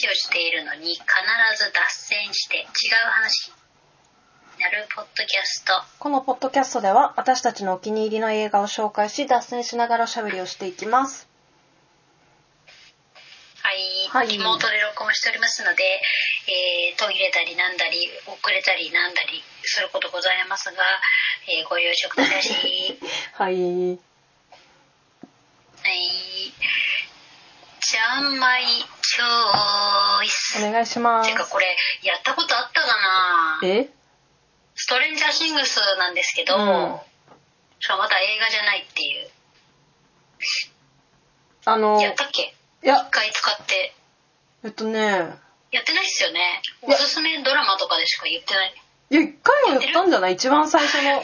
話をしているのに必ず脱線して違う話になるポッドキャスト。このポッドキャストでは私たちのお気に入りの映画を紹介し脱線しながらおしゃべりをしていきます。はい、はい。リモートで録音しておりますので、えー途切れたりなんだり遅れたりなんだりすることございますが、えーご了承ください。はい。はい。じゃんまいチョイスお願いします。てかこれやったことあったかな？え？ストレンジャーシングスなんですけど、うん。しかもまた映画じゃないっていう。あのやったっけ？いや。一回使って。えっとね。やってないっすよね。おすすめドラマとかでしか言ってない。いや一回もやったんじゃない？一番最初の。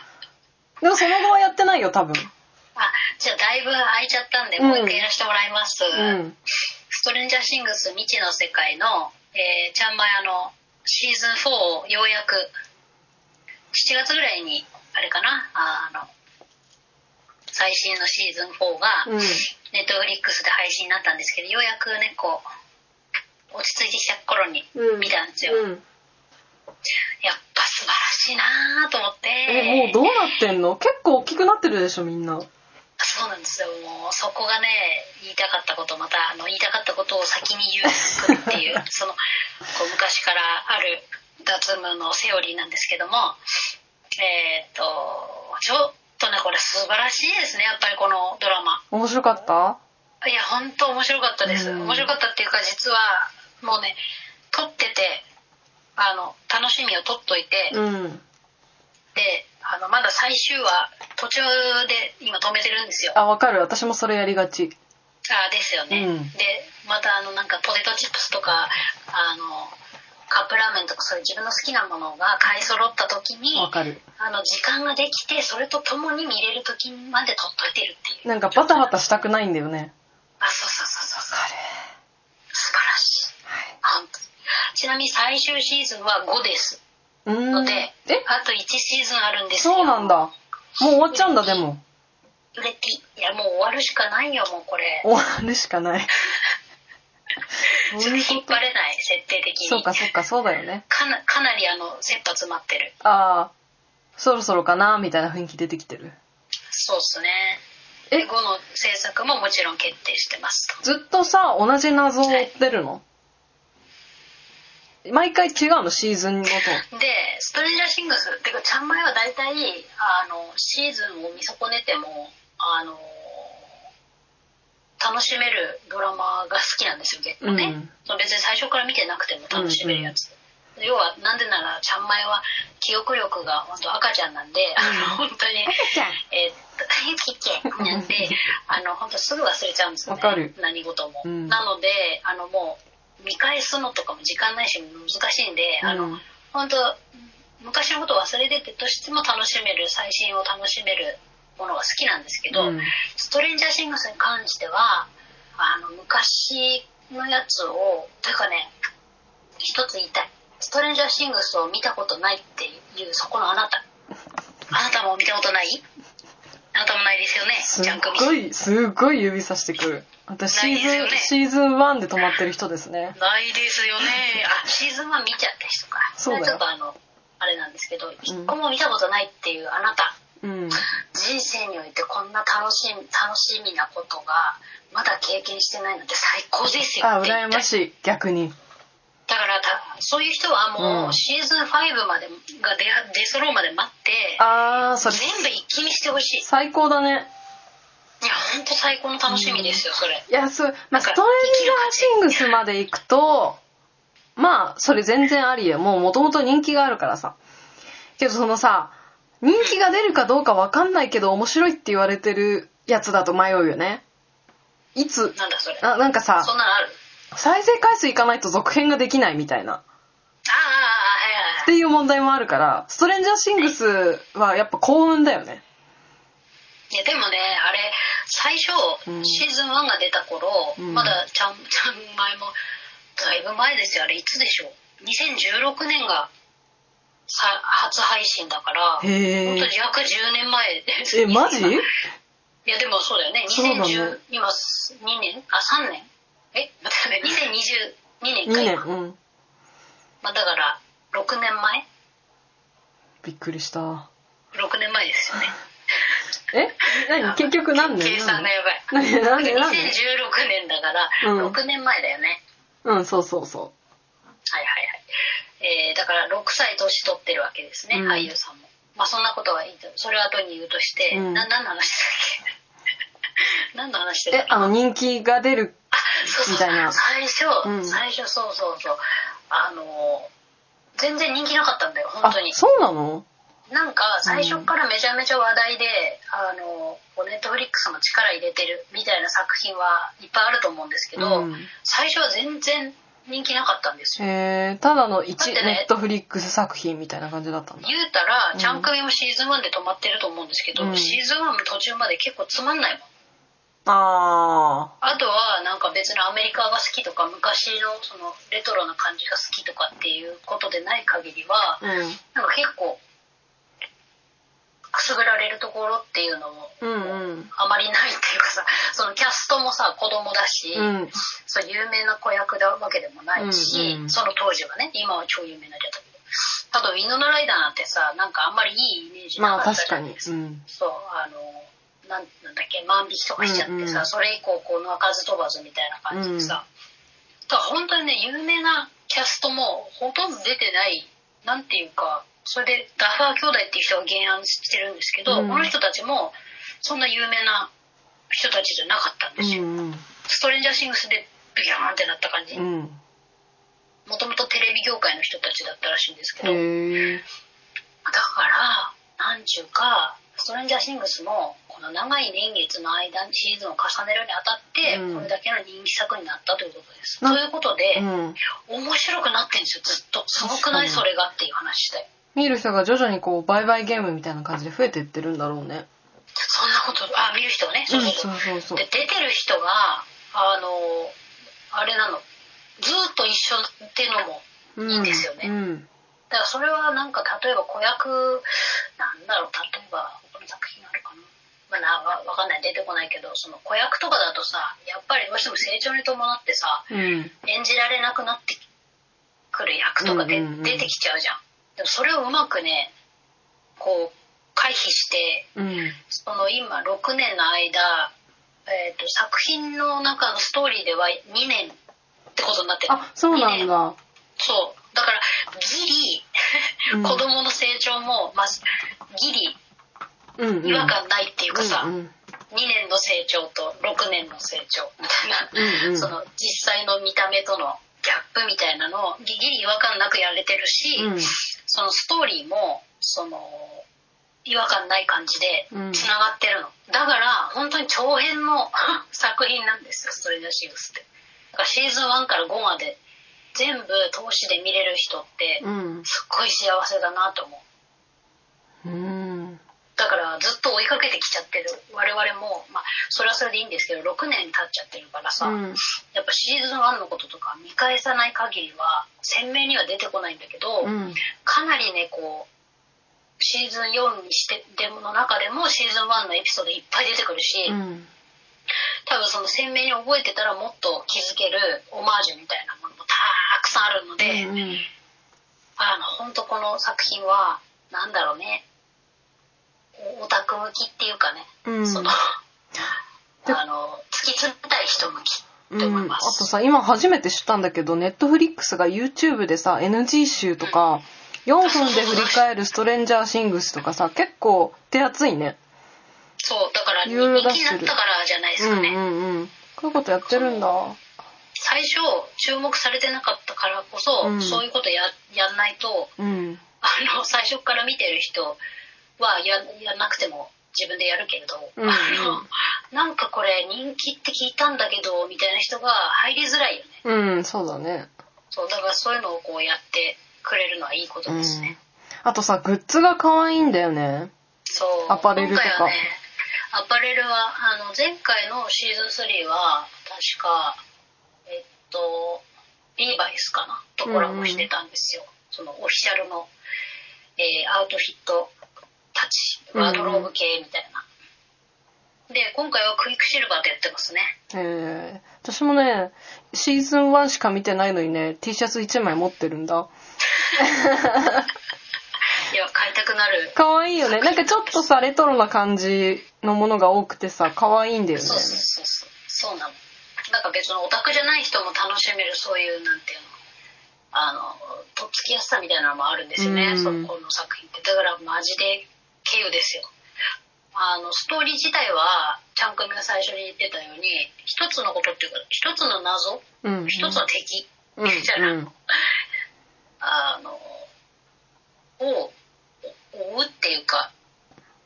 でもその後はやってないよ多分。あじゃあだいぶ空いちゃったんで、うん。もう一回やらせてもらいます、うんストレンジャーシングス未知の世界の、えー、ちゃんまやのシーズン4をようやく7月ぐらいにあれかなあの最新のシーズン4がうん。ネットフリックスで配信になったんですけどようやくねこう落ち着いてきた頃にうん。見たんですよ、うん。やっぱ素晴らしいなと思って。えもうどうなってんの？結構大きくなってるでしょみんなそうなんですよ。もうそこがね言いたかったことまたあの言いたかったことを先に言うっていう そのこう昔からある脱毛のセオリーなんですけどもえーっとちょっとねこれ素晴らしいですねやっぱりこのドラマ。面白かった？いや本当面白かったです。うん。面白かったっていうか実はもうね撮っててあの楽しみを撮っといて、うん。であのまだ最終話途中で今止めてるんですよ。あわかる。私もそれやりがち。あですよね、うん。でまたあのなんかポテトチップスとかあのカップラーメンとかそういう自分の好きなものが買い揃った時にわかる。あの時間ができてそれとともに見れる時まで取っといてるっていう。なんかバタバタしたくないんだよね。あそうそうそうそうそう。素晴らしい。本当。にちなみに最終シーズンは5ですので、え？あと1シーズンあるんですよ。そうなんだ。もう終わっちゃうんだでも。売れていやもう終わるしかないよもうこれ。終わるしかない。そ うちょっと引っ張れない設定的に。そうかそうかそうだよね。かなかなりあの切羽詰まってる。ああそろそろかなみたいな雰囲気出てきてる。そうっすね。え？で5の制作ももちろん決定してますと。ずっとさ同じ謎を追ってるの、毎回違うのシーズンごと。でストレンジャーシングスっていうかちゃんまいは大体あのシーズンを見損ねてもあの楽しめるドラマが好きなんですよ結構ね、うん。別に最初から見てなくても楽しめるやつ、要はなんでならちゃんまいは記憶力が本当赤ちゃんなんで、あの本当にちゃん。えー っと、ちっちゃいなんで、あの、本当すぐ忘れちゃうんですよね。わかる。何事も。うん。なので、あの、もう、見返すのとかも時間ないし難しいんで、あのうん、本当昔のことを忘れててとしても楽しめる、最新を楽しめるものが好きなんですけど、うんストレンジャーシングスに関しては、あの、昔のやつを、というかね、一つ言いたい。ストレンジャーシングスを見たことないっていう、そこのあなた。あなたも見たことない？あなたもないですよね、すごいすっごい指さしてくる。私シーズン、ね。シーズン1で止まってる人ですね。ないですよね。あ、シーズン1見ちゃった人か。そうだちょっとあの、あれなんですけど、一個も見たことないっていうあなた。うん。人生においてこんな楽しみ、楽しみなことが、まだ経験してないので最高ですよあ羨ましい。逆に。だからたそういう人はもう、うん。シーズン5までが出出揃うまで待ってああそれ全部一気見してほしい。い最高だね。やほんと最高の楽しみですよ、それ。いやそう、まあ、なんかストレンジャーシングスまで行くとまあそれ全然ありよ。もうもともと人気があるからさ。けどそのさ人気が出るかどうかわかんないけど面白いって言われてるやつだと迷うよね。いつなんだそれ。あなんかさそんなのある？再生回数いかないと続編ができないみたいな。ああっていう問題もあるからストレンジャーシングスはやっぱ幸運だよね。いやでもねあれ最初、うん。シーズン1が出た頃、うん。まだちゃんちゃん前もだいぶ前ですよあれいつでしょう？2016年がさ初配信だからへえ本当に約10年前。ですえマジ？いやでもそうだよね。そうだ。ね2010今2年？あ3年？え待って待って2020 2年か今、年うん。まあ、だから6年前？びっくりした。6年前ですよね。え？何？結局何年計算がやばい。何？年なんでなんで2016年だからうん。6年前だよね、うんそうそうそはいはいはい、えーだから6歳年取ってるわけですね、うん。俳優さんも。まあそんなことはいいとそれは後に言うとして、うん。な何の話だっけ？何の話うえだっけあの人気が出るそうそう。みたいな。最初、うん。最初そうそうそう。あの全然人気なかったんだよ本あ当に。そうなの？なんか最初からめちゃめちゃ話題で、あのネットフリックスも力入れてるみたいな作品はいっぱいあると思うんですけど、うん。最初は全然人気なかったんですよ。へえただのだ一ってねネットフリックス作品みたいな感じだったんだ。言うたら、うん。ちゃん組もシーズン1で止まってると思うんですけど、うん。シーズン1も途中まで結構つまんないもんああとはなんか別にアメリカが好きとか昔のそのレトロな感じが好きとかっていうことでない限りはあうん。なんか結構くすぐられるところっていうのもあまりないっていうかさ そのキャストもさ子供だし、うん。そう有名な子役なわけでもないし、うんうんその当時はね今は超有名になっちゃったけどあとウィノナライダーなんてさなんかあんまりいいイメージなまあかったじ確かにゃないですか、うん。そうあのなんなんだっけ万引きとかしちゃってさ、うんうん。それ以降こう鳴かず飛ばずみたいな感じでさ、だから本当にね有名なキャストもほとんど出てないなんていうかそれでダファー兄弟っていう人が原案してるんですけど、うん。この人たちもそんな有名な人たちじゃなかったんですよ、うんストレンジャーシングスでビューンってなった感じ。うん。もともとテレビ業界の人たちだったらしいんですけど、だからなんちゅうかストレンジャーシングスもこの長い年月の間にシーズンを重ねるにあたって、うん。これだけの人気作になったということです。なということで、うん。面白くなってんですよ。ずっとすごくないそれがっていう話で。見る人が徐々にこう売買ゲームみたいな感じで増えていってるんだろうね。そんなことあ見る人ねそうそうそう、そうそうそう。で出てる人があのあれなの。ずっと一緒っていうのもうん。いいんですよね。うん。だからそれはなんか例えば子役なんだろう例えば作品あるかな？まあなわわかんない。出てこないけどその子役とかだとさやっぱりどうしても成長に伴ってさうん。演じられなくなってくる役とかで、出てきちゃうじゃん。でもそれをうまくねこう回避してうん。その今6年の間、えー、と作品の中のストーリーでは2年ってことになってる。あそうなん2年。だそう。だからギリうん。子供の成長も、まあ、ギリ違和感ないっていうかさ、うんうん。2年の成長と6年の成長みたいな、うんうん。その実際の見た目とのギャップみたいなのをギリ違和感なくやれてるし、うん。そのストーリーもその違和感ない感じでうん。つながってるの、だから本当に長編の 作品なんですよストレンジャーシングスって。だからシーズン1から5まで全部通しで見れる人ってうん。すっごい幸せだなと思う。うんずっと追いかけてきちゃってる。我々もまあそれはそれでいいんですけど6年経っちゃってるからさ、うん。やっぱシーズン1のこととか見返さない限りは鮮明には出てこないんだけど、うん。かなりねこうシーズン4にしてでもの中でもシーズン1のエピソードいっぱい出てくるし、うん。多分その鮮明に覚えてたらもっと気づけるオマージュみたいなものもたくさんあるので、うんうん。あの本当この作品はなんだろうねおオタク向きっていうかね、うん。その であの突き詰めたい人向きって思いうん、あ。とさ今初めて知ったんだけどネットフリックスが YouTube でさ NG 集とか4分で振り返るストレンジャーシングスとかさ 結構手厚いね。そうだから人気になったからじゃないですかね。うんうんうん。こういうことやってるんだ。最初注目されてなかったからこそ、うん。そういうことややんないとうん。あの最初から見てる人はややんなくても自分でやるけれど、うんなんかこれ人気って聞いたんだけどみたいな人が入りづらいよね。うんそうだね。そうだからそういうのをこうやってくれるのはいいことうんですね、あとさグッズが可愛いんだよね。そう。アパレルとか。ねアパレルはあの前回のシーズン3は確かえっとリーバイスかなとコラボしてたんですよ、そのオフィシャルの、えーアウトフィットたちワードローブ系みたいな、で今回はクイックシルバーでやってますね。えー、私もねシーズン1しか見てないのにね T シャツ1枚持ってるんだ。いや買いたくなる。可愛いよね。なんかちょっとさレトロな感じのものが多くてさ可愛いんだよね。そうそうそうそうそうなの。なんか別にオタクじゃない人も楽しめるそういうなんていうの。あのとっつきやすさみたいなのもあるんですよね、うん。そこの作品って。だからマジで稀有ですよ。あのストーリー自体はちゃんくみが最初に言ってたように一つのことっていうか一つの謎うんうん。一つの敵うんうん。じゃないあのを追うっていうか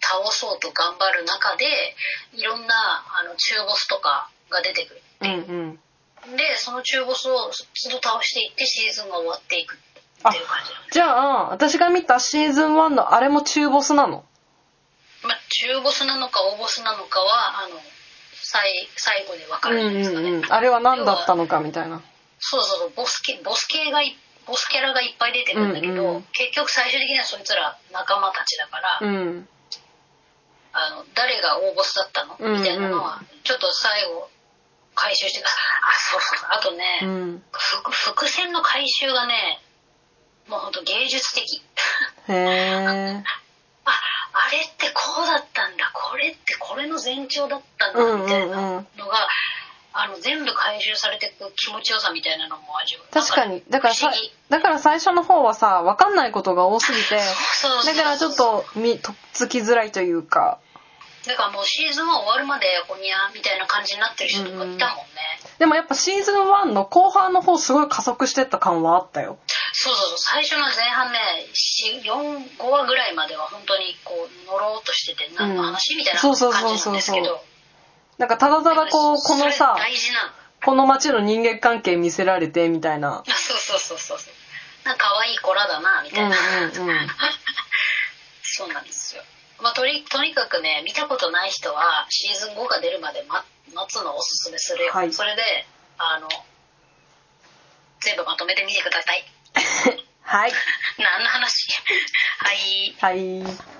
倒そうと頑張る中でいろんなあの中ボスとかが出てくるう。んうん。でその中ボスを都度倒していってシーズンが終わっていくっていう感じなんですじゃあ私が見たシーズン1のあれも中ボスなの？まあ、中ボスなのか大ボスなのかはあの最最後で分かうんるんですかね、うんうんあれは何だったのかみたいな。そうそうボス系ボス系がいボスキャラがいっぱい出てくるんだけど、うんうん結局最終的にはそいつら仲間たちだから、うん。あの誰が大ボスだったの、うんうん。みたいなのはちょっと最後回収して あそうそうあとね、うん。伏伏線の回収がねもうほんと芸術的。へえ ああれってこうだったんだ。これってこれの前兆だったんだ。うんうんうん。みたいなのが、あの全部回収されていく気持ちよさみたいなのも味わう確かに。だからさだから最初の方はさ分かんないことが多すぎて。だからちょっとみとっつきづらいというかだからもうシーズンは終わるまでほにゃみたいな感じになってる人とかいたもんね、でもやっぱシーズン1の後半の方すごい加速してった感はあったよ。そうそうそう。最初の前半ね45話ぐらいまでは本当にこう乗ろうとしてて何の話、みたいな感じそうそうそうなんそう。ですけどなんかただただこうこのさこの街の人間関係見せられてみたいな。あそうそうそうそうそう。なんか可愛い子らだなみたいな、うんうんうん。そうなんですよまあとにとにかくね見たことない人はシーズン5が出るまで待待つのをおすすめするよ、はい。それであの全部まとめてみてください。はい。何の話？はい。はい